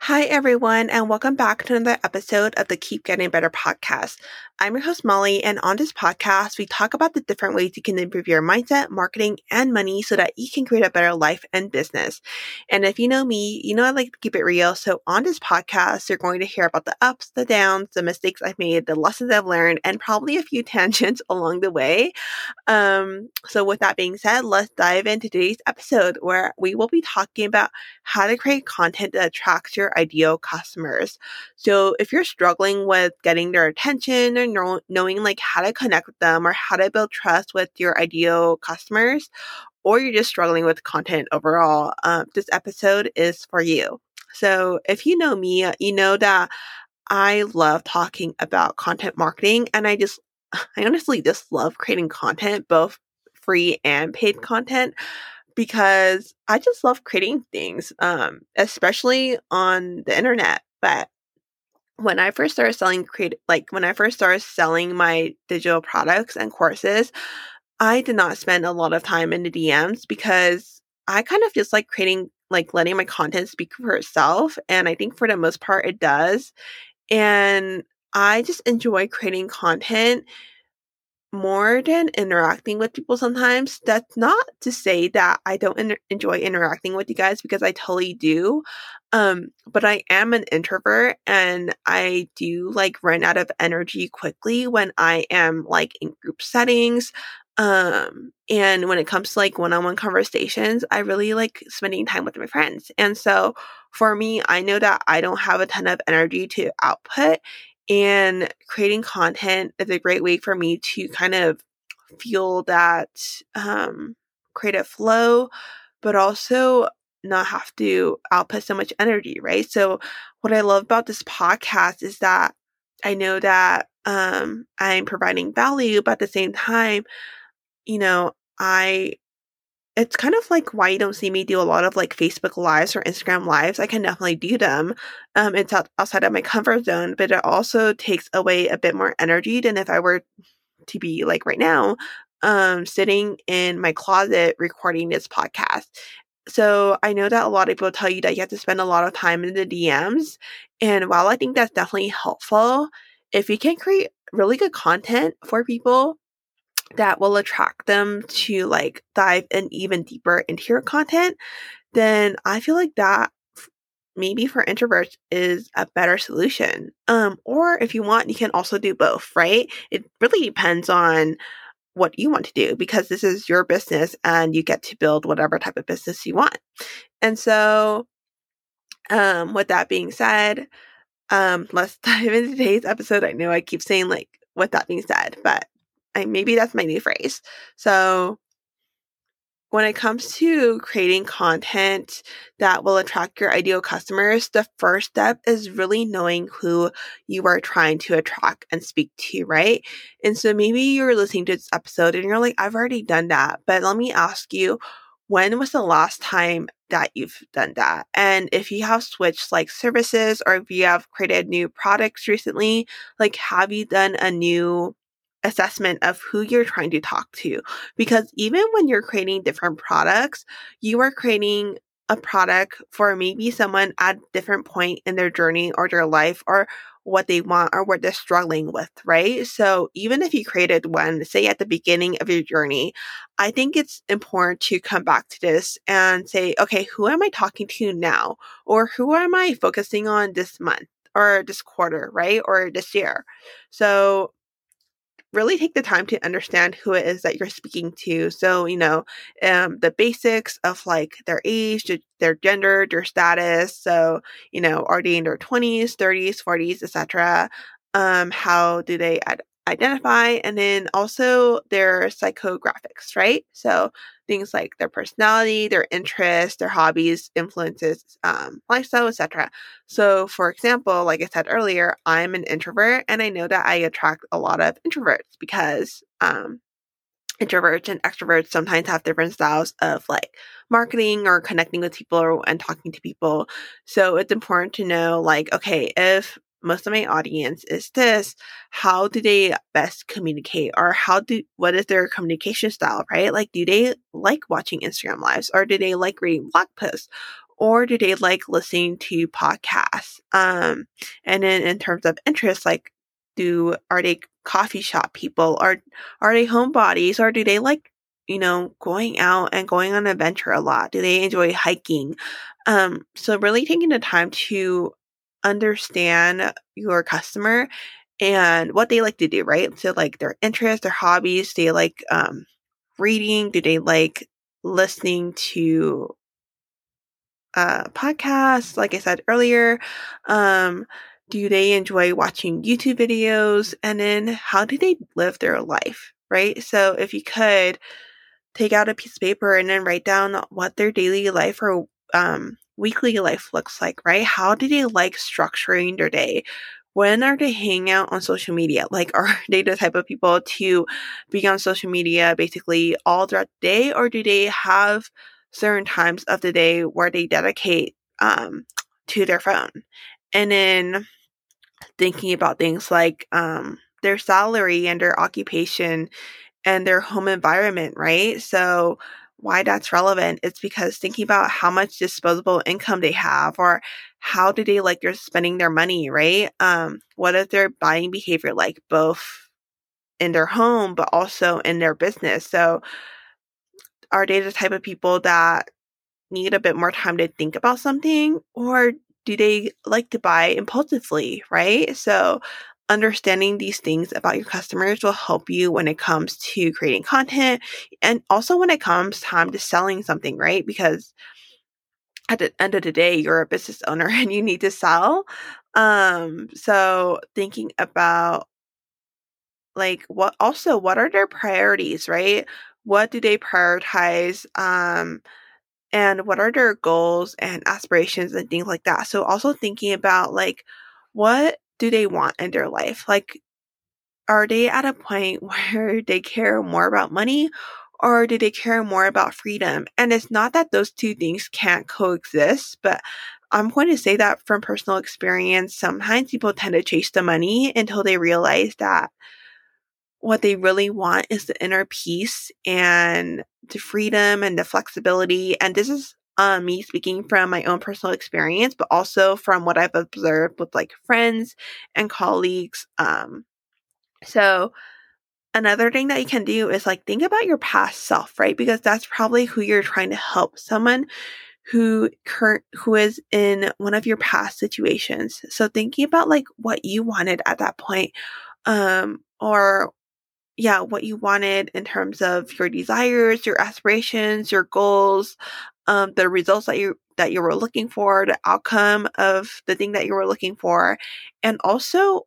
Hi, everyone, and welcome back to another episode of the Keep Getting Better podcast. I'm your host, Molly, and on this podcast, we talk about the different ways you can improve your mindset, marketing, and money so that you can create a better life and business. And if you know me, you know I like to keep it real. So on this podcast, you're going to hear about the ups, the downs, the mistakes I've made, the lessons I've learned, and probably a few tangents along the way. Um, so with that being said, let's dive into today's episode where we will be talking about how to create content that attracts your ideal customers. So if you're struggling with getting their attention or know, knowing like how to connect with them or how to build trust with your ideal customers, or you're just struggling with content overall, um, this episode is for you. So if you know me, you know that I love talking about content marketing and I just, I honestly just love creating content, both free and paid content because I just love creating things, um, especially on the internet. But when I first started selling create like when I first started selling my digital products and courses, I did not spend a lot of time in the DMs because I kind of just like creating like letting my content speak for itself and I think for the most part it does. And I just enjoy creating content more than interacting with people sometimes. That's not to say that I don't in- enjoy interacting with you guys because I totally do. Um, but I am an introvert and I do like run out of energy quickly when I am like in group settings. Um, and when it comes to like one on one conversations, I really like spending time with my friends. And so for me, I know that I don't have a ton of energy to output and creating content is a great way for me to kind of feel that um, creative flow, but also not have to output so much energy, right? So, what I love about this podcast is that I know that um, I'm providing value, but at the same time, you know, I it's kind of like why you don't see me do a lot of like Facebook lives or Instagram lives. I can definitely do them. Um, it's outside of my comfort zone, but it also takes away a bit more energy than if I were to be like right now, um, sitting in my closet recording this podcast. So I know that a lot of people tell you that you have to spend a lot of time in the DMs. And while I think that's definitely helpful, if you can create really good content for people, that will attract them to like dive in even deeper into your content, then I feel like that maybe for introverts is a better solution. Um, or if you want, you can also do both, right? It really depends on what you want to do because this is your business and you get to build whatever type of business you want. And so, um, with that being said, um, let's dive into today's episode. I know I keep saying like with that being said, but I, maybe that's my new phrase. So when it comes to creating content that will attract your ideal customers, the first step is really knowing who you are trying to attract and speak to, right? And so maybe you're listening to this episode and you're like, I've already done that. But let me ask you, when was the last time that you've done that? And if you have switched like services or if you have created new products recently, like have you done a new assessment of who you're trying to talk to. Because even when you're creating different products, you are creating a product for maybe someone at a different point in their journey or their life or what they want or what they're struggling with, right? So even if you created one, say at the beginning of your journey, I think it's important to come back to this and say, okay, who am I talking to now? Or who am I focusing on this month? Or this quarter, right? Or this year. So really take the time to understand who it is that you're speaking to. So, you know, um, the basics of like their age, their gender, their status. So, you know, are they in their 20s, 30s, 40s, etc. Um, how do they ad- identify? And then also their psychographics, right? So, things like their personality, their interests, their hobbies, influences, um, lifestyle, etc. So, for example, like I said earlier, I'm an introvert, and I know that I attract a lot of introverts because um, introverts and extroverts sometimes have different styles of like marketing or connecting with people or, and talking to people. So it's important to know like, okay, if most of my audience is this how do they best communicate or how do what is their communication style right like do they like watching instagram lives or do they like reading blog posts or do they like listening to podcasts? Um, and then in terms of interest, like, do are they coffee shop people? Are are they homebodies, or do they like you know going out and going on adventure a lot? Do they enjoy hiking? Um, so really taking the time to understand your customer and what they like to do, right? So like their interests, their hobbies, do they like um, reading? Do they like listening to uh, podcasts? Like I said earlier, um, do they enjoy watching YouTube videos? And then how do they live their life, right? So if you could take out a piece of paper and then write down what their daily life or um, weekly life looks like, right? How do they like structuring their day? when are they hanging out on social media? Like, are they the type of people to be on social media basically all throughout the day, or do they have certain times of the day where they dedicate um, to their phone? And then thinking about things like um, their salary and their occupation and their home environment, right? So, why that's relevant it's because thinking about how much disposable income they have or how do they like they're spending their money right? Um what is their buying behavior like both in their home but also in their business? So are they the type of people that need a bit more time to think about something or do they like to buy impulsively right? So understanding these things about your customers will help you when it comes to creating content and also when it comes time to selling something, right? Because at the end of the day, you're a business owner and you need to sell. Um, so thinking about like what also what are their priorities, right? What do they prioritize? Um, and what are their goals and aspirations and things like that. So also thinking about like what do they want in their life? Like, are they at a point where they care more about money or do they care more about freedom? And it's not that those two things can't coexist, but I'm going to say that from personal experience. Sometimes people tend to chase the money until they realize that what they really want is the inner peace and the freedom and the flexibility. And this is um, me speaking from my own personal experience, but also from what I've observed with like friends and colleagues. Um, so another thing that you can do is like think about your past self, right? Because that's probably who you're trying to help. Someone who current who is in one of your past situations. So thinking about like what you wanted at that point, um, or yeah, what you wanted in terms of your desires, your aspirations, your goals, um, the results that you that you were looking for, the outcome of the thing that you were looking for, and also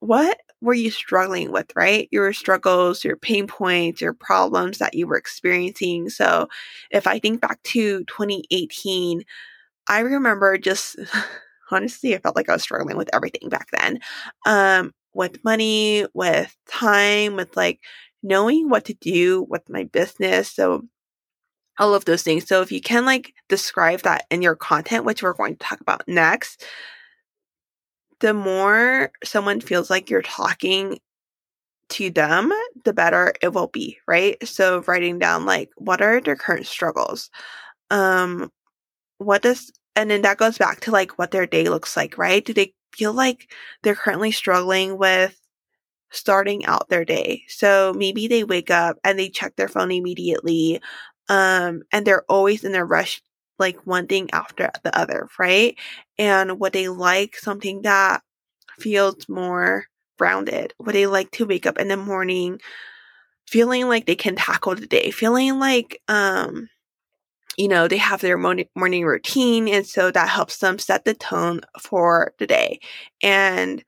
what were you struggling with, right? Your struggles, your pain points, your problems that you were experiencing. So, if I think back to 2018, I remember just honestly, I felt like I was struggling with everything back then. Um, with money, with time, with like knowing what to do with my business. So all of those things. So if you can like describe that in your content, which we're going to talk about next, the more someone feels like you're talking to them, the better it will be, right? So writing down like what are their current struggles? Um what does and then that goes back to like what their day looks like, right? Do they feel like they're currently struggling with starting out their day? So maybe they wake up and they check their phone immediately um, and they're always in a rush, like one thing after the other, right? And what they like something that feels more grounded. What they like to wake up in the morning feeling like they can tackle the day, feeling like, um, you know, they have their morning, morning routine. And so that helps them set the tone for the day. And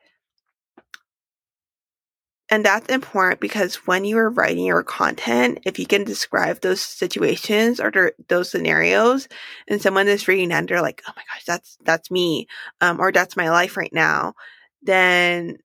and that's important because when you are writing your content, if you can describe those situations or those scenarios, and someone is reading and they're like, "Oh my gosh, that's that's me," um, or "That's my life right now," then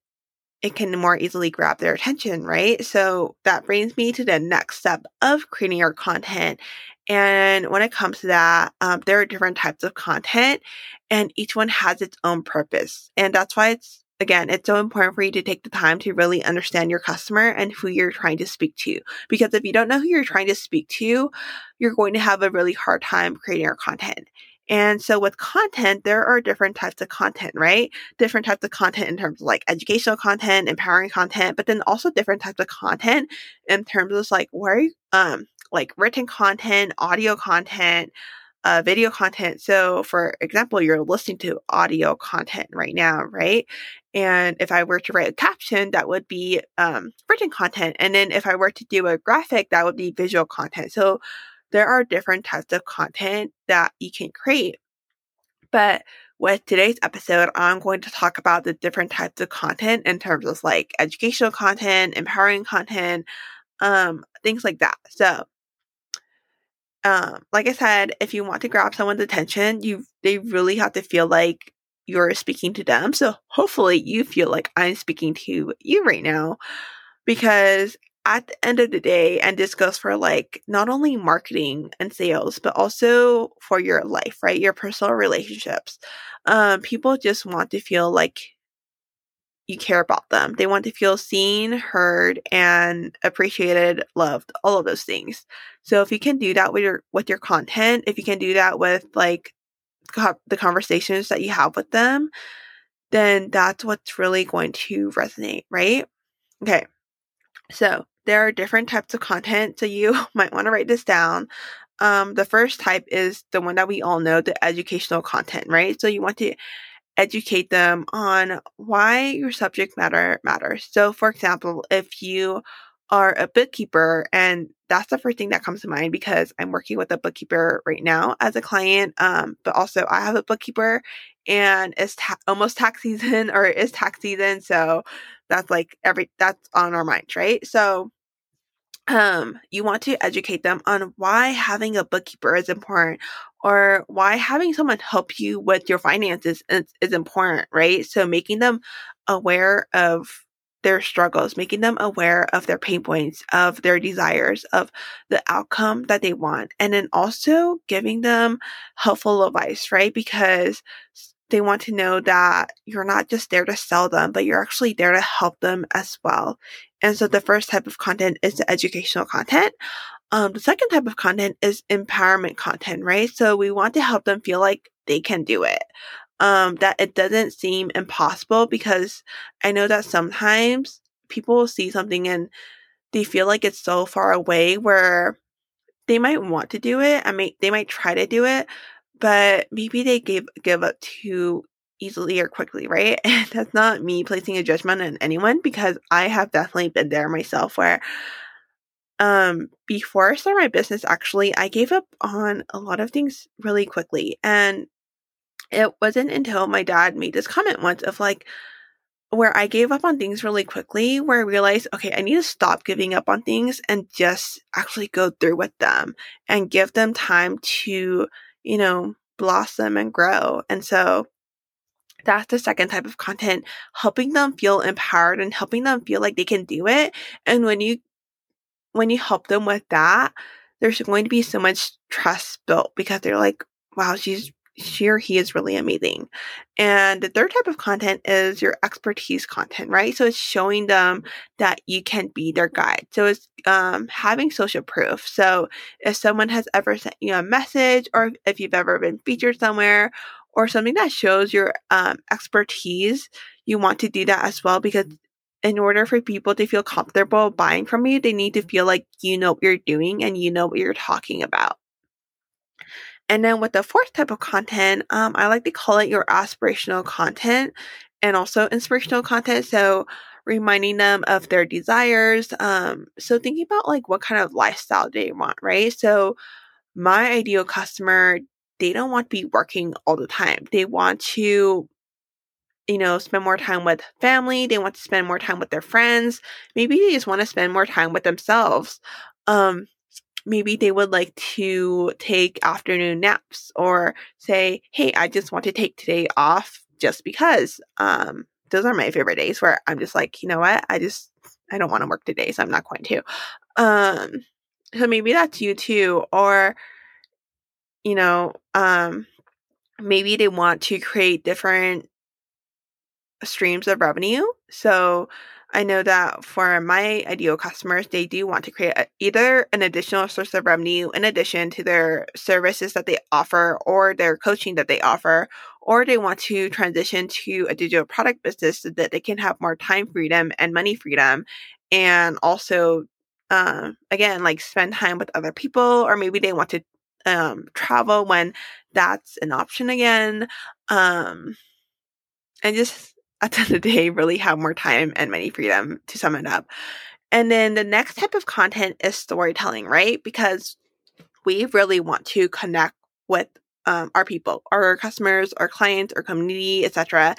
it can more easily grab their attention, right? So that brings me to the next step of creating your content. And when it comes to that, um, there are different types of content, and each one has its own purpose, and that's why it's again, it's so important for you to take the time to really understand your customer and who you're trying to speak to. Because if you don't know who you're trying to speak to, you're going to have a really hard time creating your content. And so with content, there are different types of content, right? Different types of content in terms of like educational content, empowering content, but then also different types of content in terms of like where, um, like written content, audio content, uh, video content. So, for example, you're listening to audio content right now, right? And if I were to write a caption, that would be um, written content. And then if I were to do a graphic, that would be visual content. So, there are different types of content that you can create. But with today's episode, I'm going to talk about the different types of content in terms of like educational content, empowering content, um, things like that. So, um, like I said, if you want to grab someone's attention, you they really have to feel like you're speaking to them. So hopefully you feel like I'm speaking to you right now because at the end of the day, and this goes for like not only marketing and sales, but also for your life, right? Your personal relationships. Um, people just want to feel like you care about them. They want to feel seen, heard, and appreciated, loved, all of those things. So if you can do that with your with your content, if you can do that with like the conversations that you have with them, then that's what's really going to resonate, right? Okay. So there are different types of content. So you might want to write this down. Um, the first type is the one that we all know, the educational content, right? So you want to educate them on why your subject matter matters. So, for example, if you are a bookkeeper, and that's the first thing that comes to mind because I'm working with a bookkeeper right now as a client, um, but also I have a bookkeeper and it's ta- almost tax season or it is tax season. So, that's like every that's on our minds, right? So, um, you want to educate them on why having a bookkeeper is important or why having someone help you with your finances is, is important, right? So making them aware of their struggles, making them aware of their pain points, of their desires, of the outcome that they want, and then also giving them helpful advice, right? Because they want to know that you're not just there to sell them, but you're actually there to help them as well. And so the first type of content is the educational content. Um, the second type of content is empowerment content, right? So we want to help them feel like they can do it. Um, that it doesn't seem impossible because I know that sometimes people see something and they feel like it's so far away where they might want to do it. I mean, they might try to do it, but maybe they give give up too easily or quickly, right? And that's not me placing a judgment on anyone because I have definitely been there myself where um before I started my business actually I gave up on a lot of things really quickly and it wasn't until my dad made this comment once of like where I gave up on things really quickly where I realized okay I need to stop giving up on things and just actually go through with them and give them time to you know blossom and grow. And so that's the second type of content helping them feel empowered and helping them feel like they can do it. And when you when you help them with that there's going to be so much trust built because they're like wow she's or he is really amazing. And the third type of content is your expertise content, right? So it's showing them that you can be their guide. So it's um, having social proof. So if someone has ever sent you a message, or if you've ever been featured somewhere, or something that shows your um, expertise, you want to do that as well because in order for people to feel comfortable buying from you, they need to feel like you know what you're doing and you know what you're talking about. And then with the fourth type of content, um, I like to call it your aspirational content and also inspirational content. So reminding them of their desires. Um, so thinking about like what kind of lifestyle they want, right? So my ideal customer they don't want to be working all the time. They want to, you know, spend more time with family. They want to spend more time with their friends. Maybe they just want to spend more time with themselves. Um, maybe they would like to take afternoon naps or say, hey, I just want to take today off just because. Um, those are my favorite days where I'm just like, you know what? I just, I don't want to work today, so I'm not going to. Um, so maybe that's you too. Or, you know, um, maybe they want to create different streams of revenue. So, I know that for my ideal customers, they do want to create a, either an additional source of revenue in addition to their services that they offer or their coaching that they offer, or they want to transition to a digital product business so that they can have more time freedom and money freedom. And also, um, again, like spend time with other people, or maybe they want to um, travel when that's an option again. Um, and just at the end of the day, really have more time and money freedom to sum it up. And then the next type of content is storytelling, right? Because we really want to connect with um, our people, our customers, our clients, our community, etc.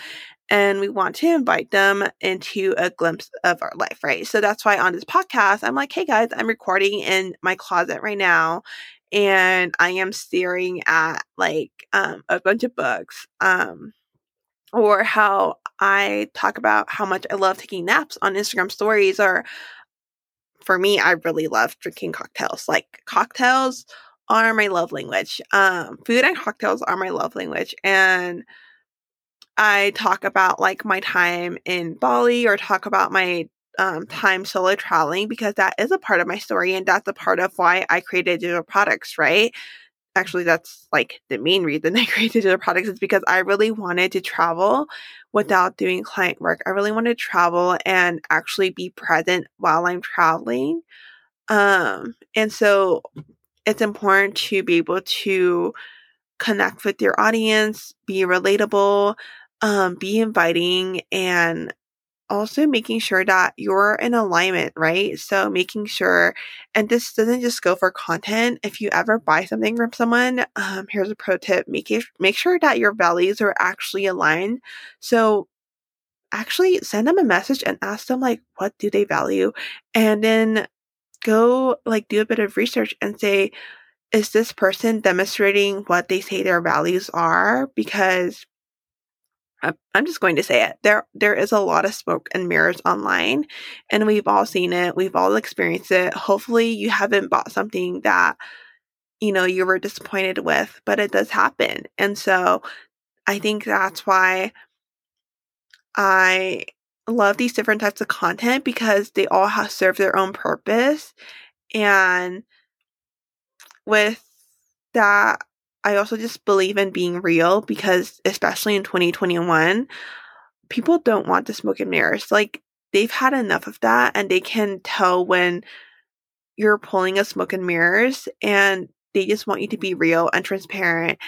And we want to invite them into a glimpse of our life, right? So that's why on this podcast, I'm like, hey guys, I'm recording in my closet right now and I am staring at like um, a bunch of books. Um, or how I talk about how much I love taking naps on Instagram stories, or for me, I really love drinking cocktails. Like cocktails are my love language. Um, food and cocktails are my love language. And I talk about like my time in Bali or talk about my um, time solo traveling because that is a part of my story and that's a part of why I created digital products, right? Actually that's like the main reason I created digital products is because I really wanted to travel without doing client work. I really wanted to travel and actually be present while I'm traveling. Um, and so it's important to be able to connect with your audience, be relatable, um, be inviting, and also making sure that you're in alignment, right? So making sure, and this doesn't just go for content. If you ever buy something from someone, um, here's a pro tip: make it, make sure that your values are actually aligned. So actually send them a message and ask them like, what do they value, and then go like do a bit of research and say, is this person demonstrating what they say their values are? Because I'm just going to say it. There there is a lot of smoke and mirrors online and we've all seen it. We've all experienced it. Hopefully you haven't bought something that you know you were disappointed with, but it does happen. And so I think that's why I love these different types of content because they all have serve their own purpose and with that I also just believe in being real because, especially in 2021, people don't want the smoke and mirrors. Like, they've had enough of that and they can tell when you're pulling a smoke and mirrors and they just want you to be real and transparent.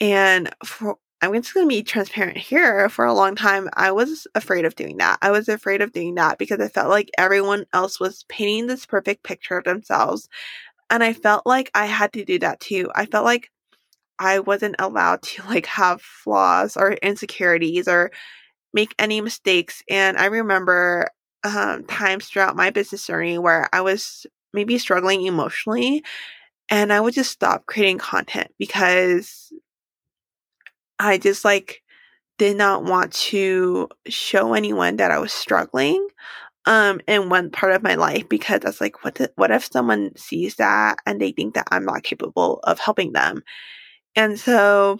And for, I'm just going to be transparent here. For a long time, I was afraid of doing that. I was afraid of doing that because I felt like everyone else was painting this perfect picture of themselves. And I felt like I had to do that too. I felt like I wasn't allowed to like have flaws or insecurities or make any mistakes. And I remember um, times throughout my business journey where I was maybe struggling emotionally and I would just stop creating content because I just like did not want to show anyone that I was struggling um in one part of my life because that's like what the, what if someone sees that and they think that I'm not capable of helping them and so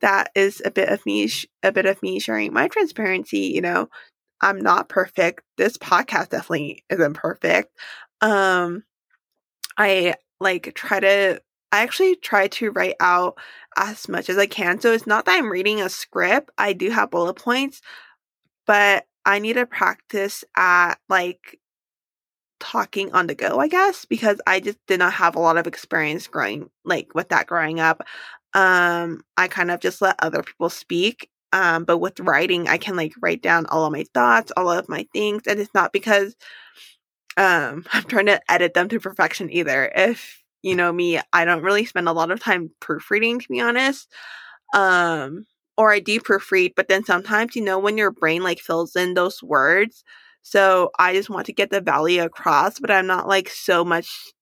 that is a bit of me, a bit of me sharing my transparency. You know, I'm not perfect. This podcast definitely isn't perfect. Um, I like try to, I actually try to write out as much as I can. So it's not that I'm reading a script. I do have bullet points, but I need to practice at like talking on the go, I guess, because I just did not have a lot of experience growing like with that growing up. Um, I kind of just let other people speak. Um, but with writing, I can like write down all of my thoughts, all of my things, and it's not because um I'm trying to edit them to perfection either. If you know me, I don't really spend a lot of time proofreading to be honest. Um, or I do proofread, but then sometimes you know when your brain like fills in those words, so I just want to get the value across, but I'm not like so much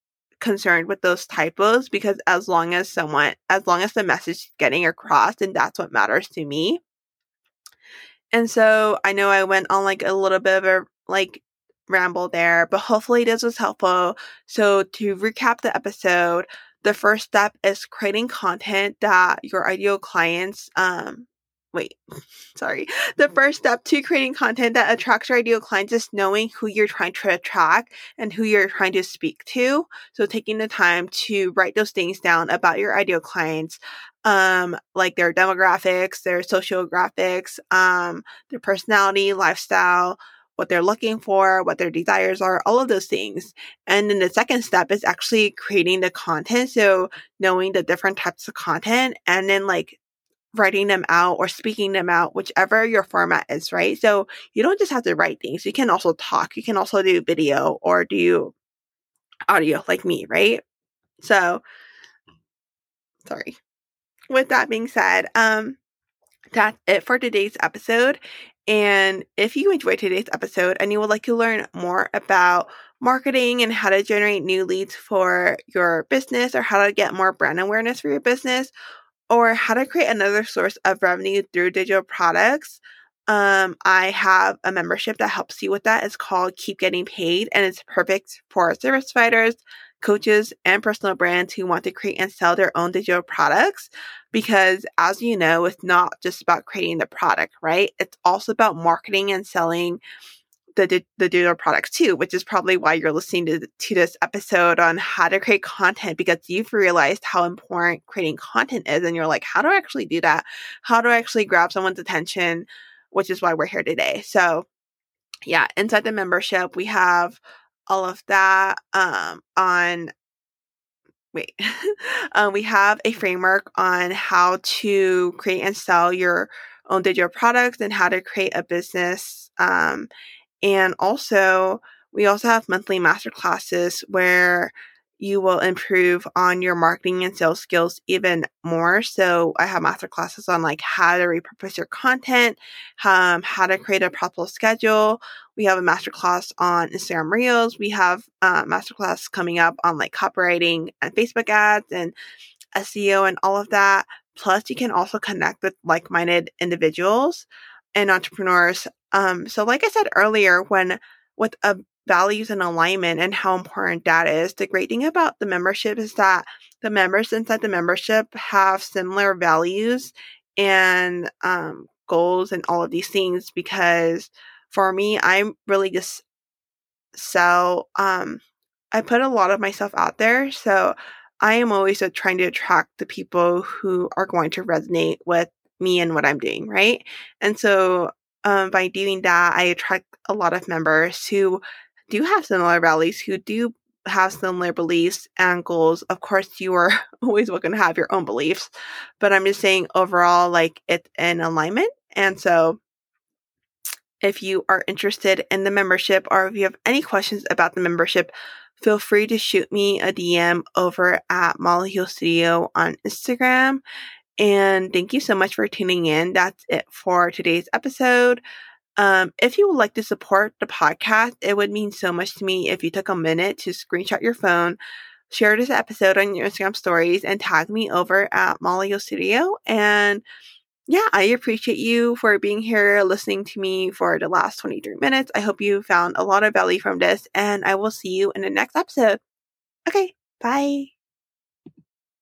concerned with those typos because as long as someone, as long as the message is getting across, and that's what matters to me. And so I know I went on like a little bit of a like ramble there, but hopefully this was helpful. So to recap the episode, the first step is creating content that your ideal clients um wait, sorry. The first step to creating content that attracts your ideal clients is knowing who you're trying to attract and who you're trying to speak to. So taking the time to write those things down about your ideal clients, um, like their demographics, their sociographics, um, their personality, lifestyle, what they're looking for, what their desires are, all of those things. And then the second step is actually creating the content. So knowing the different types of content and then like writing them out or speaking them out, whichever your format is, right? So you don't just have to write things. You can also talk. You can also do video or do audio like me, right? So, sorry. With that being said, um, that's it for today's episode. And if you enjoyed today's episode and you would like to learn more about marketing and how to generate new leads for your business or how to get more brand awareness for your business, or how to create another source of revenue through digital products, um, I have a membership that helps you with that. It's called Keep Getting Paid, and it's perfect for service providers, coaches, and personal brands who want to create and sell their own digital products. Because as you know, it's not just about creating the product, right? It's also about marketing and selling the the digital products too, which is probably why you're listening to, to this episode on how to create content because you've realized how important creating content is, and you're like, how do I actually do that? How do I actually grab someone's attention? Which is why we're here today. So, yeah, inside the membership, we have all of that um, on. Wait, um, we have a framework on how to create and sell your own digital products and how to create a business um, and also, we also have monthly master classes where you will improve on your marketing and sales skills even more. So I have master classes on like how to repurpose your content, um, how to create a proper schedule. We have a master class on Instagram Reels. We have uh, master class coming up on like copywriting and Facebook ads and SEO and all of that. Plus, you can also connect with like-minded individuals and entrepreneurs. Um, so like I said earlier, when with a values and alignment and how important that is, the great thing about the membership is that the members inside the membership have similar values and um, goals and all of these things because for me, I'm really just so um, I put a lot of myself out there. So I am always trying to attract the people who are going to resonate with me and what I'm doing, right? And so um, by doing that, I attract a lot of members who do have similar values, who do have similar beliefs and goals. Of course, you are always welcome to have your own beliefs, but I'm just saying overall, like it's in alignment. And so if you are interested in the membership or if you have any questions about the membership, feel free to shoot me a DM over at Molly Ho Studio on Instagram. And thank you so much for tuning in. That's it for today's episode. Um, if you would like to support the podcast, it would mean so much to me if you took a minute to screenshot your phone, share this episode on your Instagram stories, and tag me over at Molly Studio. And yeah, I appreciate you for being here listening to me for the last 23 minutes. I hope you found a lot of value from this, and I will see you in the next episode. Okay, bye.